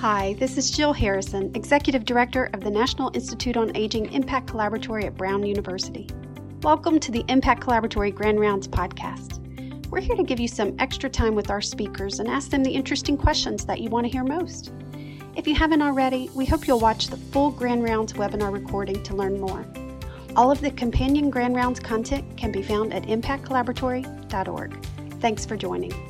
Hi, this is Jill Harrison, Executive Director of the National Institute on Aging Impact Collaboratory at Brown University. Welcome to the Impact Collaboratory Grand Rounds podcast. We're here to give you some extra time with our speakers and ask them the interesting questions that you want to hear most. If you haven't already, we hope you'll watch the full Grand Rounds webinar recording to learn more. All of the companion Grand Rounds content can be found at impactcollaboratory.org. Thanks for joining.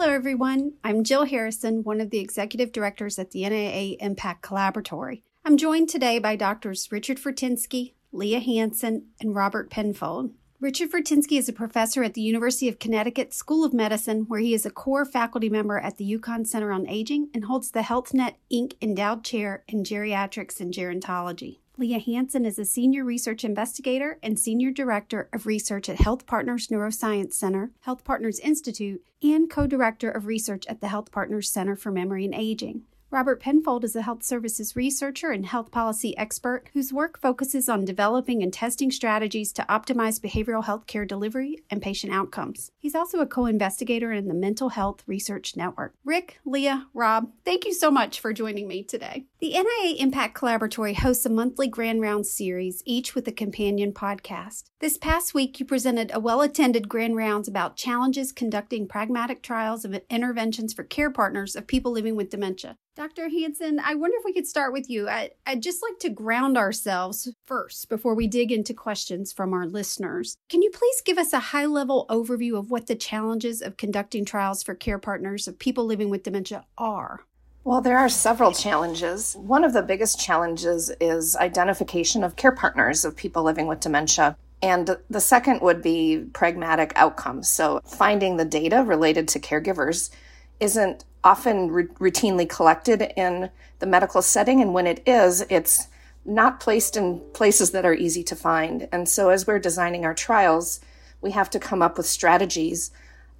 Hello, everyone. I'm Jill Harrison, one of the executive directors at the NIA Impact Collaboratory. I'm joined today by doctors Richard Fortinsky, Leah Hanson, and Robert Penfold. Richard Fortinsky is a professor at the University of Connecticut School of Medicine, where he is a core faculty member at the UConn Center on Aging and holds the HealthNet Inc. Endowed Chair in Geriatrics and Gerontology. Leah Hanson is a senior research investigator and senior director of research at Health Partners Neuroscience Center, Health Partners Institute, and co director of research at the Health Partners Center for Memory and Aging. Robert Penfold is a health services researcher and health policy expert whose work focuses on developing and testing strategies to optimize behavioral health care delivery and patient outcomes. He's also a co investigator in the Mental Health Research Network. Rick, Leah, Rob, thank you so much for joining me today. The NIA Impact Collaboratory hosts a monthly Grand Round series, each with a companion podcast. This past week, you presented a well attended Grand Rounds about challenges conducting pragmatic trials of interventions for care partners of people living with dementia. Dr. Hanson, I wonder if we could start with you. I, would just like to ground ourselves first before we dig into questions from our listeners. Can you please give us a high level overview of what the challenges of conducting trials for care partners of people living with dementia are? Well, there are several challenges. One of the biggest challenges is identification of care partners of people living with dementia. And the second would be pragmatic outcomes. So, finding the data related to caregivers isn't often routinely collected in the medical setting. And when it is, it's not placed in places that are easy to find. And so, as we're designing our trials, we have to come up with strategies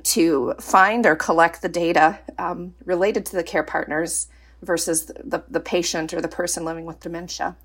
to find or collect the data um, related to the care partners versus the, the patient or the person living with dementia.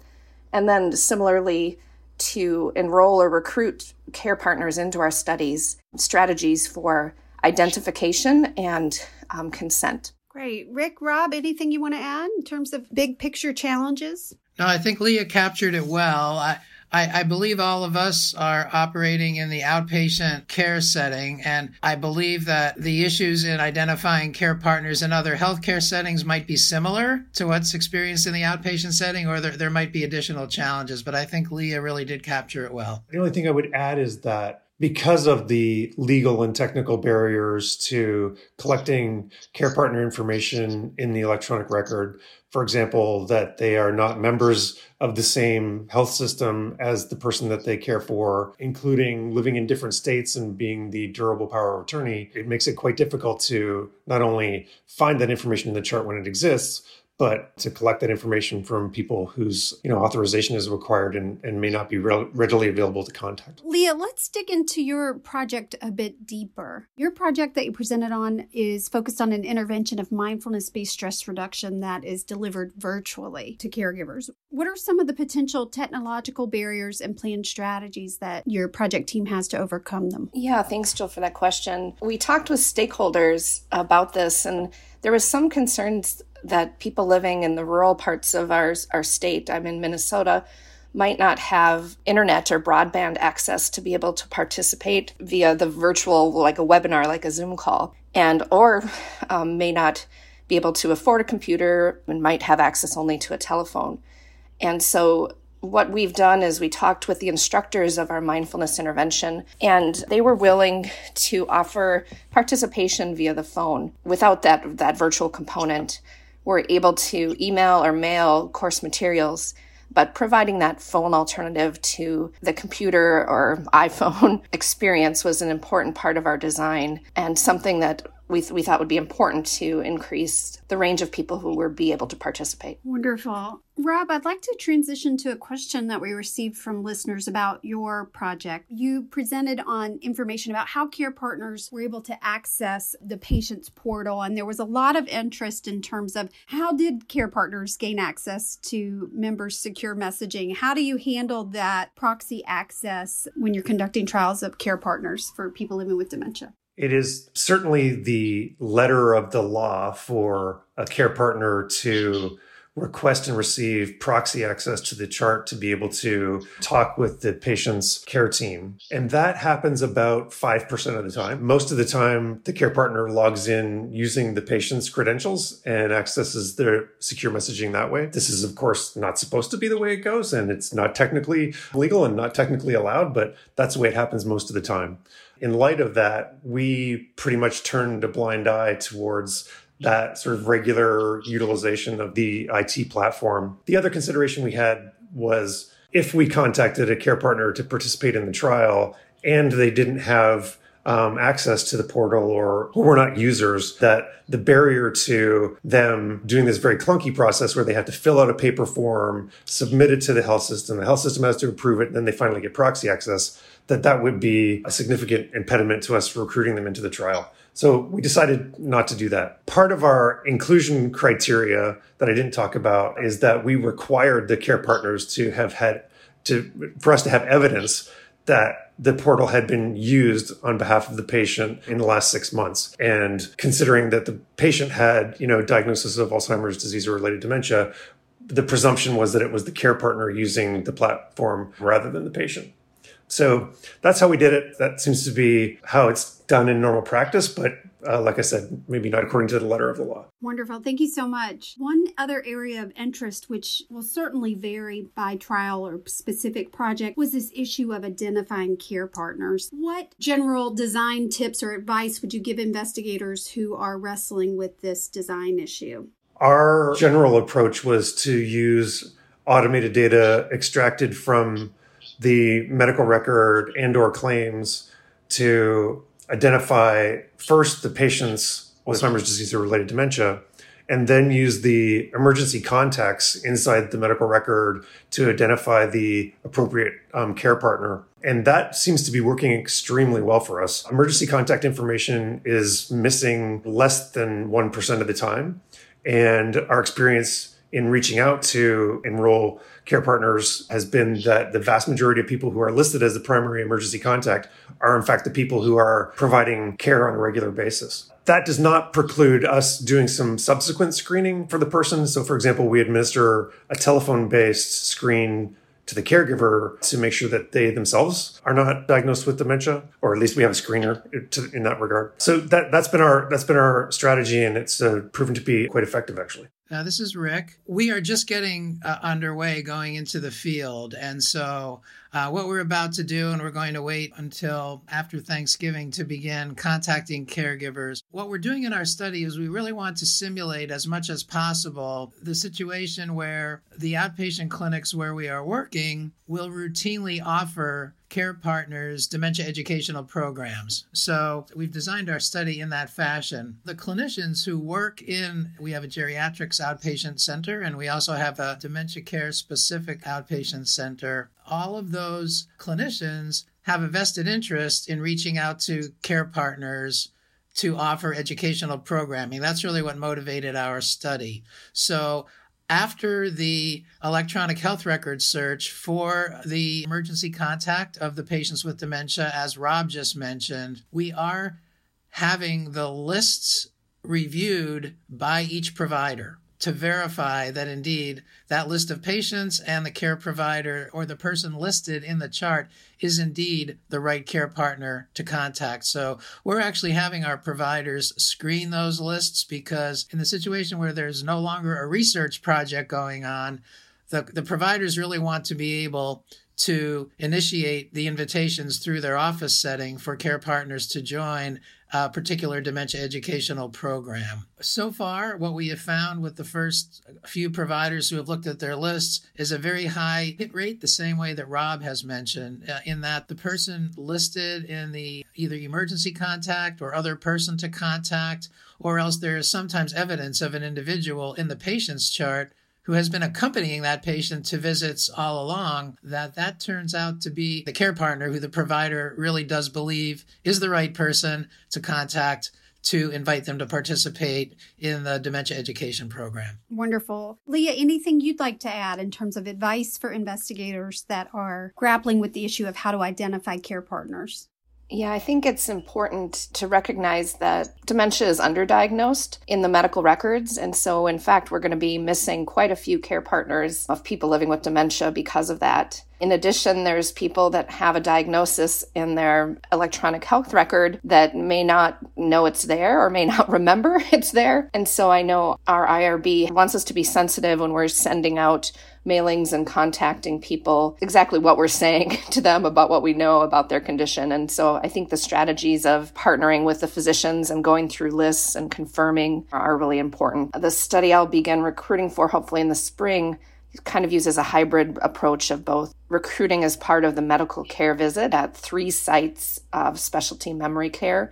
And then, similarly, to enroll or recruit care partners into our studies, strategies for identification and um, consent. Great. Rick, Rob, anything you want to add in terms of big picture challenges? No, I think Leah captured it well. I, I, I, believe all of us are operating in the outpatient care setting, and I believe that the issues in identifying care partners in other healthcare settings might be similar to what's experienced in the outpatient setting, or there, there might be additional challenges. But I think Leah really did capture it well. The only thing I would add is that because of the legal and technical barriers to collecting care partner information in the electronic record, for example, that they are not members of the same health system as the person that they care for, including living in different states and being the durable power of attorney, it makes it quite difficult to not only find that information in the chart when it exists, but to collect that information from people whose you know authorization is required and, and may not be re- readily available to contact. Leah, let's dig into your project a bit deeper. Your project that you presented on is focused on an intervention of mindfulness-based stress reduction that is delivered virtually to caregivers. What are some of the potential technological barriers and planned strategies that your project team has to overcome them? Yeah, thanks Jill for that question. We talked with stakeholders about this and there was some concerns that people living in the rural parts of our, our state, I'm in Minnesota, might not have internet or broadband access to be able to participate via the virtual, like a webinar, like a Zoom call, and or um, may not be able to afford a computer and might have access only to a telephone. And so what we've done is we talked with the instructors of our mindfulness intervention, and they were willing to offer participation via the phone without that, that virtual component were able to email or mail course materials but providing that phone alternative to the computer or iPhone experience was an important part of our design and something that we, we thought would be important to increase the range of people who would be able to participate. Wonderful. Rob, I'd like to transition to a question that we received from listeners about your project. You presented on information about how care partners were able to access the patient's portal, and there was a lot of interest in terms of how did care partners gain access to members' secure messaging? How do you handle that proxy access when you're conducting trials of care partners for people living with dementia? It is certainly the letter of the law for a care partner to request and receive proxy access to the chart to be able to talk with the patient's care team. And that happens about 5% of the time. Most of the time, the care partner logs in using the patient's credentials and accesses their secure messaging that way. This is, of course, not supposed to be the way it goes, and it's not technically legal and not technically allowed, but that's the way it happens most of the time. In light of that, we pretty much turned a blind eye towards that sort of regular utilization of the IT platform. The other consideration we had was if we contacted a care partner to participate in the trial and they didn't have um, access to the portal or who were not users, that the barrier to them doing this very clunky process where they have to fill out a paper form, submit it to the health system, the health system has to approve it, and then they finally get proxy access, that that would be a significant impediment to us recruiting them into the trial. So we decided not to do that. Part of our inclusion criteria that I didn't talk about is that we required the care partners to have had to for us to have evidence that the portal had been used on behalf of the patient in the last six months. And considering that the patient had, you know, diagnosis of Alzheimer's disease or related dementia, the presumption was that it was the care partner using the platform rather than the patient. So that's how we did it. That seems to be how it's done in normal practice, but uh, like I said, maybe not according to the letter of the law. Wonderful. Thank you so much. One other area of interest, which will certainly vary by trial or specific project, was this issue of identifying care partners. What general design tips or advice would you give investigators who are wrestling with this design issue? Our general approach was to use automated data extracted from the medical record and or claims to identify first the patient's with Alzheimer's disease or related dementia, and then use the emergency contacts inside the medical record to identify the appropriate um, care partner. And that seems to be working extremely well for us. Emergency contact information is missing less than 1% of the time. And our experience in reaching out to enroll care partners has been that the vast majority of people who are listed as the primary emergency contact are in fact the people who are providing care on a regular basis. That does not preclude us doing some subsequent screening for the person. So, for example, we administer a telephone based screen to the caregiver to make sure that they themselves are not diagnosed with dementia, or at least we have a screener to, in that regard. So that that's been our that's been our strategy, and it's uh, proven to be quite effective, actually. Now, this is Rick. We are just getting uh, underway going into the field. And so, uh, what we're about to do, and we're going to wait until after Thanksgiving to begin contacting caregivers. What we're doing in our study is we really want to simulate as much as possible the situation where the outpatient clinics where we are working will routinely offer care partners dementia educational programs. So we've designed our study in that fashion. The clinicians who work in, we have a geriatrics outpatient center and we also have a dementia care specific outpatient center. All of those clinicians have a vested interest in reaching out to care partners to offer educational programming. That's really what motivated our study. So after the electronic health record search for the emergency contact of the patients with dementia, as Rob just mentioned, we are having the lists reviewed by each provider to verify that indeed that list of patients and the care provider or the person listed in the chart is indeed the right care partner to contact. So we're actually having our providers screen those lists because in the situation where there's no longer a research project going on, the, the providers really want to be able to initiate the invitations through their office setting for care partners to join a particular dementia educational program. So far, what we have found with the first few providers who have looked at their lists is a very high hit rate, the same way that Rob has mentioned, uh, in that the person listed in the either emergency contact or other person to contact, or else there is sometimes evidence of an individual in the patient's chart who has been accompanying that patient to visits all along, that that turns out to be the care partner who the provider really does believe is the right person to contact to invite them to participate in the dementia education program. Wonderful. Leah, anything you'd like to add in terms of advice for investigators that are grappling with the issue of how to identify care partners? Yeah, I think it's important to recognize that dementia is underdiagnosed in the medical records. And so, in fact, we're going to be missing quite a few care partners of people living with dementia because of that. In addition, there's people that have a diagnosis in their electronic health record that may not know it's there or may not remember it's there. And so I know our IRB wants us to be sensitive when we're sending out mailings and contacting people exactly what we're saying to them about what we know about their condition. And so I think the strategies of partnering with the physicians and going through lists and confirming are really important. The study I'll begin recruiting for hopefully in the spring kind of uses a hybrid approach of both recruiting as part of the medical care visit at three sites of specialty memory care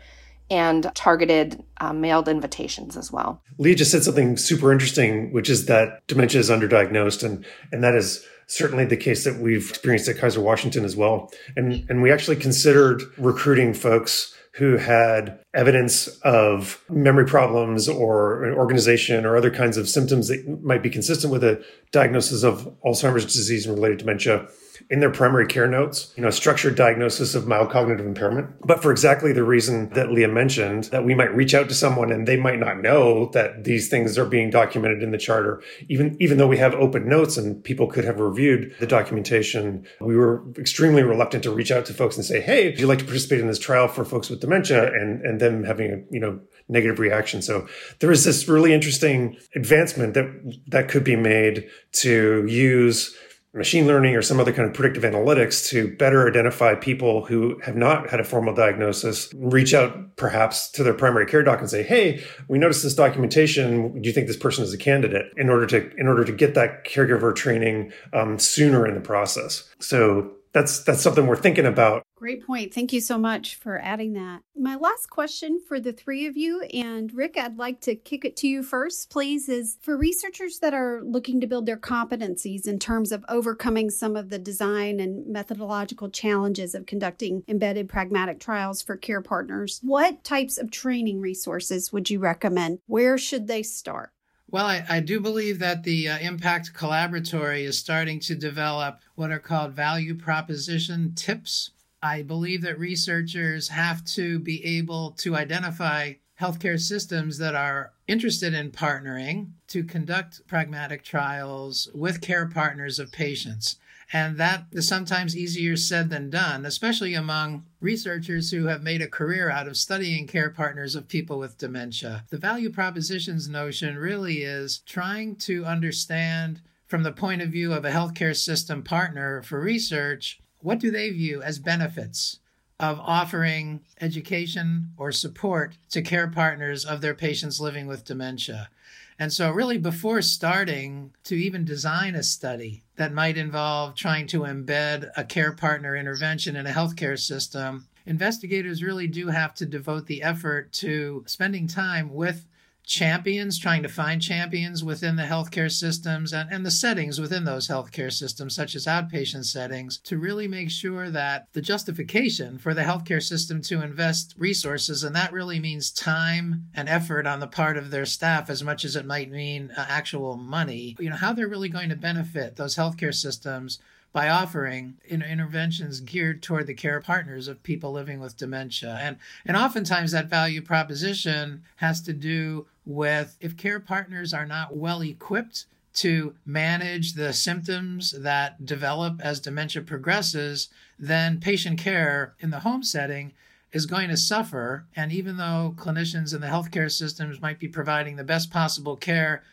and targeted uh, mailed invitations as well. Lee just said something super interesting, which is that dementia is underdiagnosed, and and that is certainly the case that we've experienced at Kaiser Washington as well. And and we actually considered recruiting folks who had evidence of memory problems or an organization or other kinds of symptoms that might be consistent with a diagnosis of Alzheimer's disease and related dementia in their primary care notes, you know, structured diagnosis of mild cognitive impairment. But for exactly the reason that Leah mentioned, that we might reach out to someone and they might not know that these things are being documented in the charter, even, even though we have open notes and people could have reviewed the documentation, we were extremely reluctant to reach out to folks and say, Hey, would you like to participate in this trial for folks with dementia? And, and them having a, you know, negative reaction. So there is this really interesting advancement that, that could be made to use machine learning or some other kind of predictive analytics to better identify people who have not had a formal diagnosis, reach out perhaps to their primary care doc and say, Hey, we noticed this documentation. Do you think this person is a candidate in order to, in order to get that caregiver training um, sooner in the process? So that's, that's something we're thinking about Great point. Thank you so much for adding that. My last question for the three of you, and Rick, I'd like to kick it to you first, please, is for researchers that are looking to build their competencies in terms of overcoming some of the design and methodological challenges of conducting embedded pragmatic trials for care partners, what types of training resources would you recommend? Where should they start? Well, I, I, do believe that the uh, Impact Collaboratory is starting to develop what are called value proposition tips. I believe that researchers have to be able to identify healthcare systems that are interested in partnering to conduct pragmatic trials with care partners of patients. And that is sometimes easier said than done, especially among researchers who have made a career out of studying care partners of people with dementia. The value propositions notion really is trying to understand from the point of view of a healthcare system partner for research what do they view as benefits of offering education or support to care partners of their patients living with dementia? And so, really, before starting to even design a study that might involve trying to embed a care partner intervention in a healthcare system, investigators really do have to devote the effort to spending time with champions, trying to find champions within the healthcare systems and, and the settings within those healthcare systems, such as outpatient settings, to really make sure that the justification for the healthcare system to invest resources, and that really means time and effort on the part of their staff as much as it might mean uh, actual money, you know, how they're really going to benefit those healthcare systems by offering interventions geared toward the care partners of people living with dementia. And, and oftentimes that value proposition has to do with if care partners are not well equipped to manage the symptoms that develop as dementia progresses, then patient care in the home setting is going to suffer. And even though clinicians in the healthcare systems might be providing the best possible care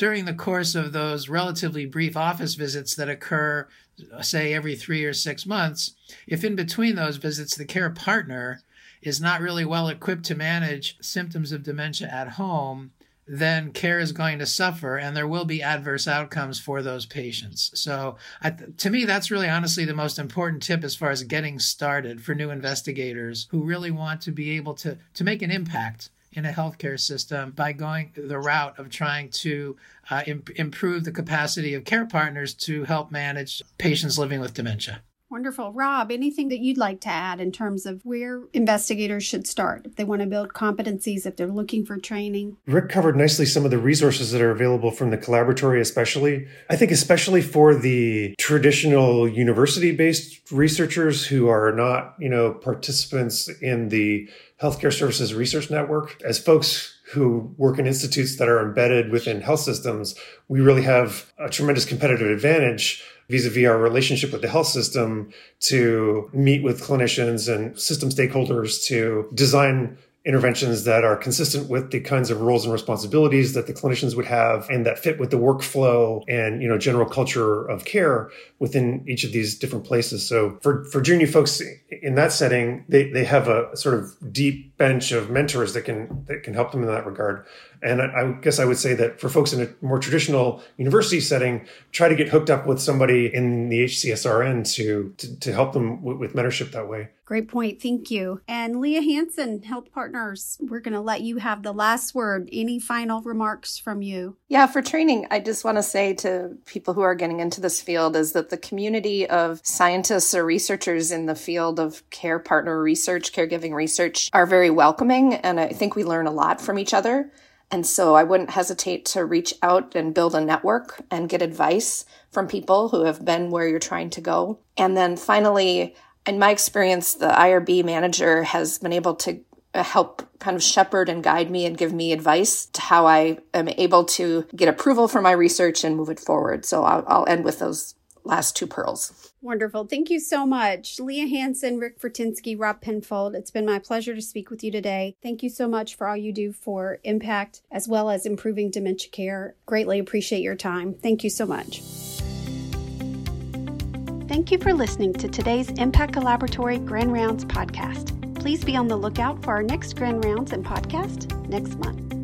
during the course of those relatively brief office visits that occur, say, every three or six months, if in between those visits the care partner is not really well equipped to manage symptoms of dementia at home, then care is going to suffer and there will be adverse outcomes for those patients. So, I, to me, that's really honestly the most important tip as far as getting started for new investigators who really want to be able to, to make an impact in a healthcare system by going the route of trying to uh, imp- improve the capacity of care partners to help manage patients living with dementia. Wonderful. Rob, anything that you'd like to add in terms of where investigators should start if they want to build competencies, if they're looking for training? Rick covered nicely some of the resources that are available from the collaboratory, especially. I think, especially for the traditional university based researchers who are not, you know, participants in the healthcare services research network, as folks who work in institutes that are embedded within health systems, we really have a tremendous competitive advantage vis-a-vis our relationship with the health system to meet with clinicians and system stakeholders to design interventions that are consistent with the kinds of roles and responsibilities that the clinicians would have and that fit with the workflow and you know general culture of care within each of these different places. So for for junior folks in that setting they they have a sort of deep bench of mentors that can that can help them in that regard and I, I guess I would say that for folks in a more traditional university setting, try to get hooked up with somebody in the HCSRN to to, to help them w- with mentorship that way. Great point. Thank you. And Leah Hanson, Health Partners, we're going to let you have the last word. Any final remarks from you? Yeah, for training, I just want to say to people who are getting into this field is that the community of scientists or researchers in the field of care partner research, caregiving research are very welcoming. And I think we learn a lot from each other. And so I wouldn't hesitate to reach out and build a network and get advice from people who have been where you're trying to go. And then finally, in my experience, the IRB manager has been able to uh, help kind of shepherd and guide me and give me advice to how I am able to get approval for my research and move it forward. So I'll, I'll end with those last two pearls. Wonderful. Thank you so much. Leah Hanson, Rick Fortinsky, Rob Penfold. It's been my pleasure to speak with you today. Thank you so much for all you do for impact as well as improving dementia care. Greatly appreciate your time. Thank you so much. Thank you for listening to today's Impact Collaboratory Grand Rounds podcast. Please be on the lookout for our next Grand Rounds and podcast next month.